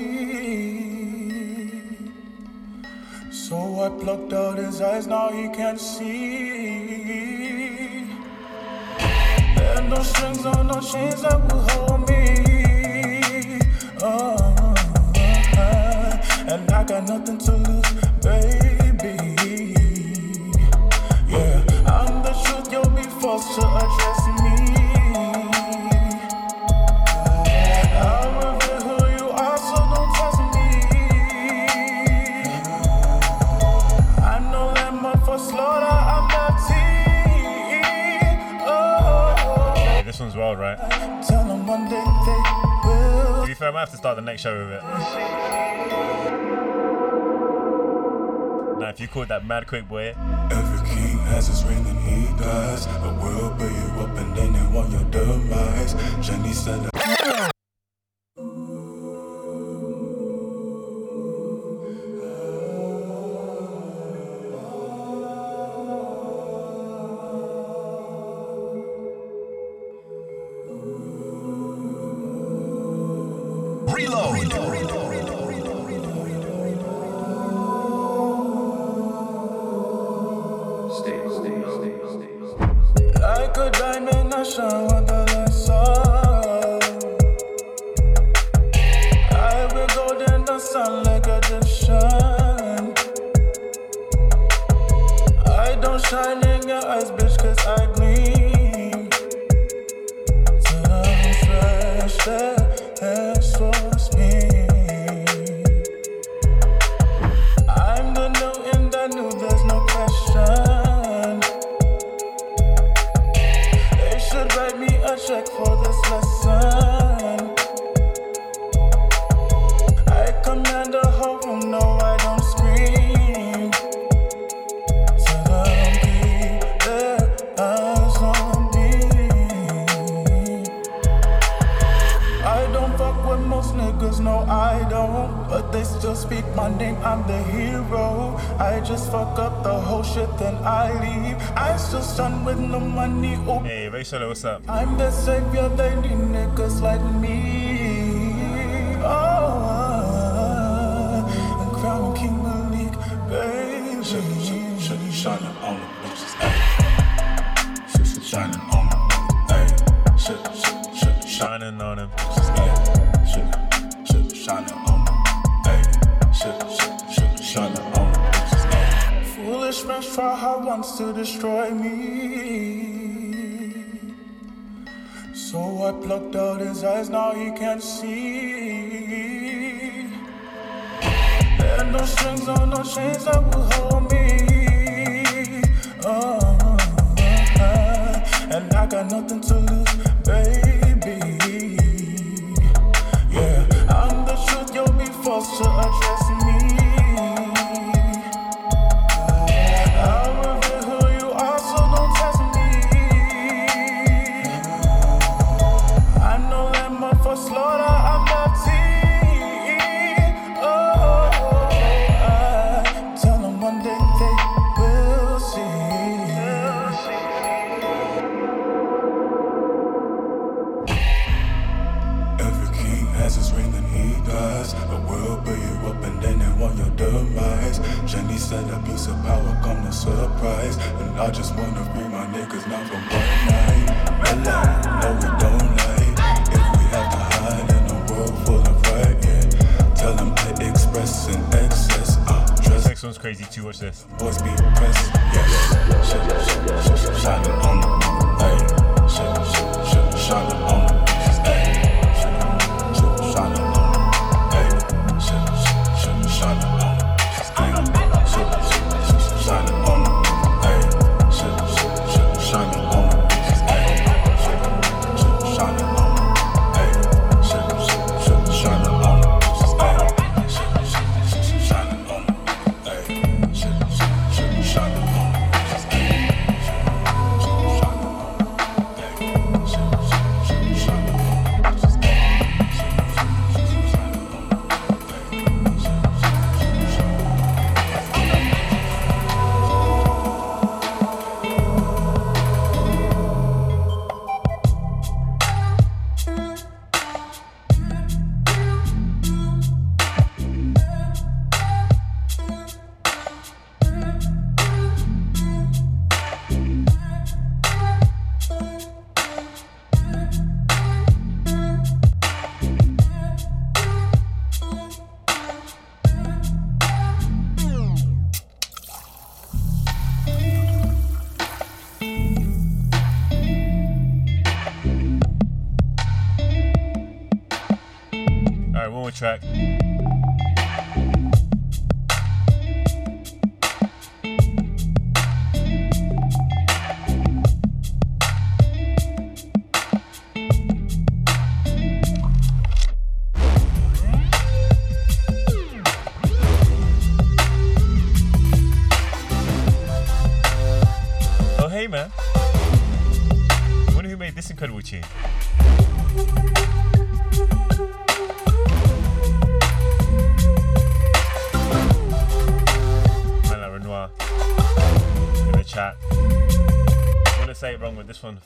So I plucked out his eyes, now he can't see. There are no strings or no chains that will hold me. Oh, and I got nothing to fair, I might have to start the next show with it. Now, if you called that mad quick, boy. Every king has his ring and he dies. World you up and then want your demise. Jenny said speak my name, I'm the hero. I just fuck up the whole shit, then I leave. I still stun with no money. Oh, hey, Rachel, what's up? I'm the savior, they need niggas like me. to destroy me. So I plucked out his eyes, now he can't see. There are no strings or no chains that will hold me. Oh, and I got nothing to lose.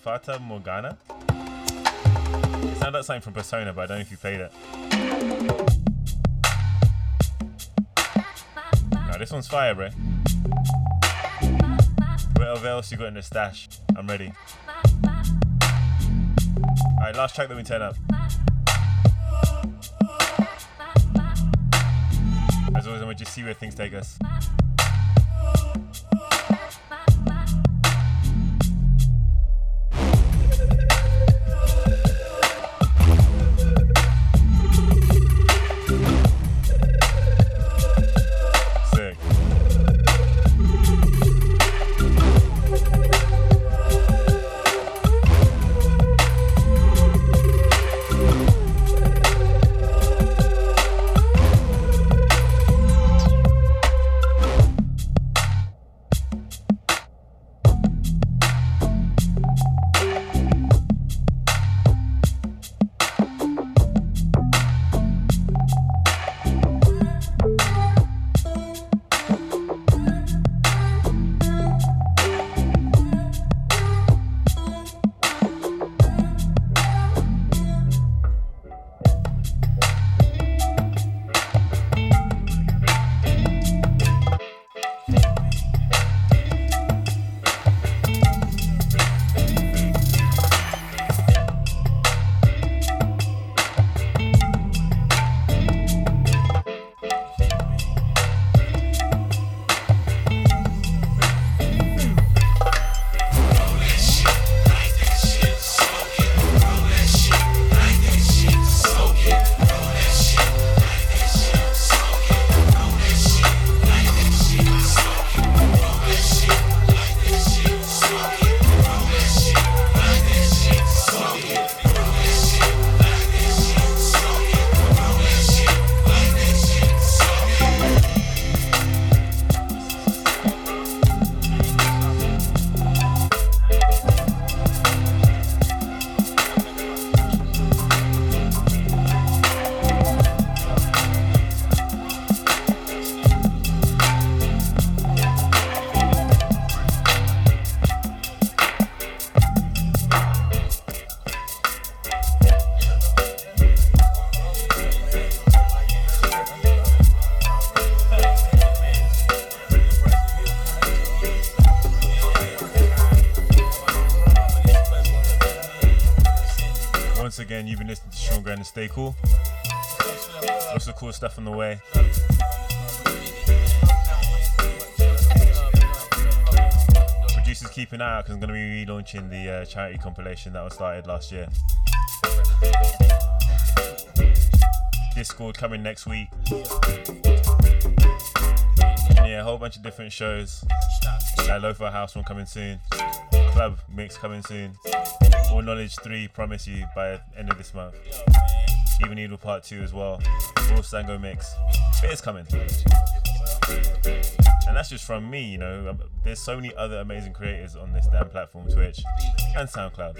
Fata Morgana. It sounded like something from Persona, but I don't know if you played it. Nah, this one's fire, bro. Whatever else you got in the stash? I'm ready. Alright, last track that we turn up. As always, I'm gonna just see where things take us. And Stay Cool. Lots of cool stuff on the way. Producers keep an eye out because I'm going to be relaunching the uh, charity compilation that was started last year. Discord coming next week. And yeah, a whole bunch of different shows. That Lofa House one coming soon. Club mix coming soon. All Knowledge 3, promise you, by end of this month. Even Needle Part 2 as well. Raw Sango mix. It is coming. And that's just from me, you know. Um, There's so many other amazing creators on this damn platform, Twitch and SoundCloud.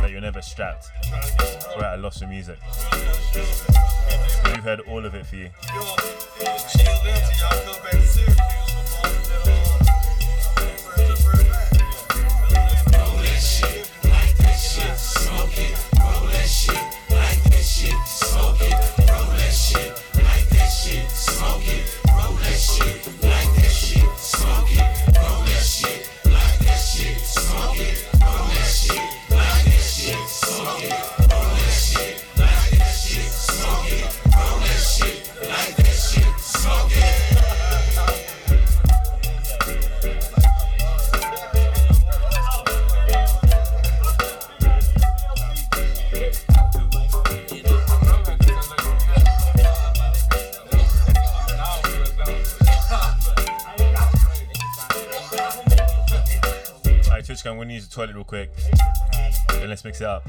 That you're never strapped or at a loss for music. We've heard all of it for you. The toilet real quick. Then let's mix it up.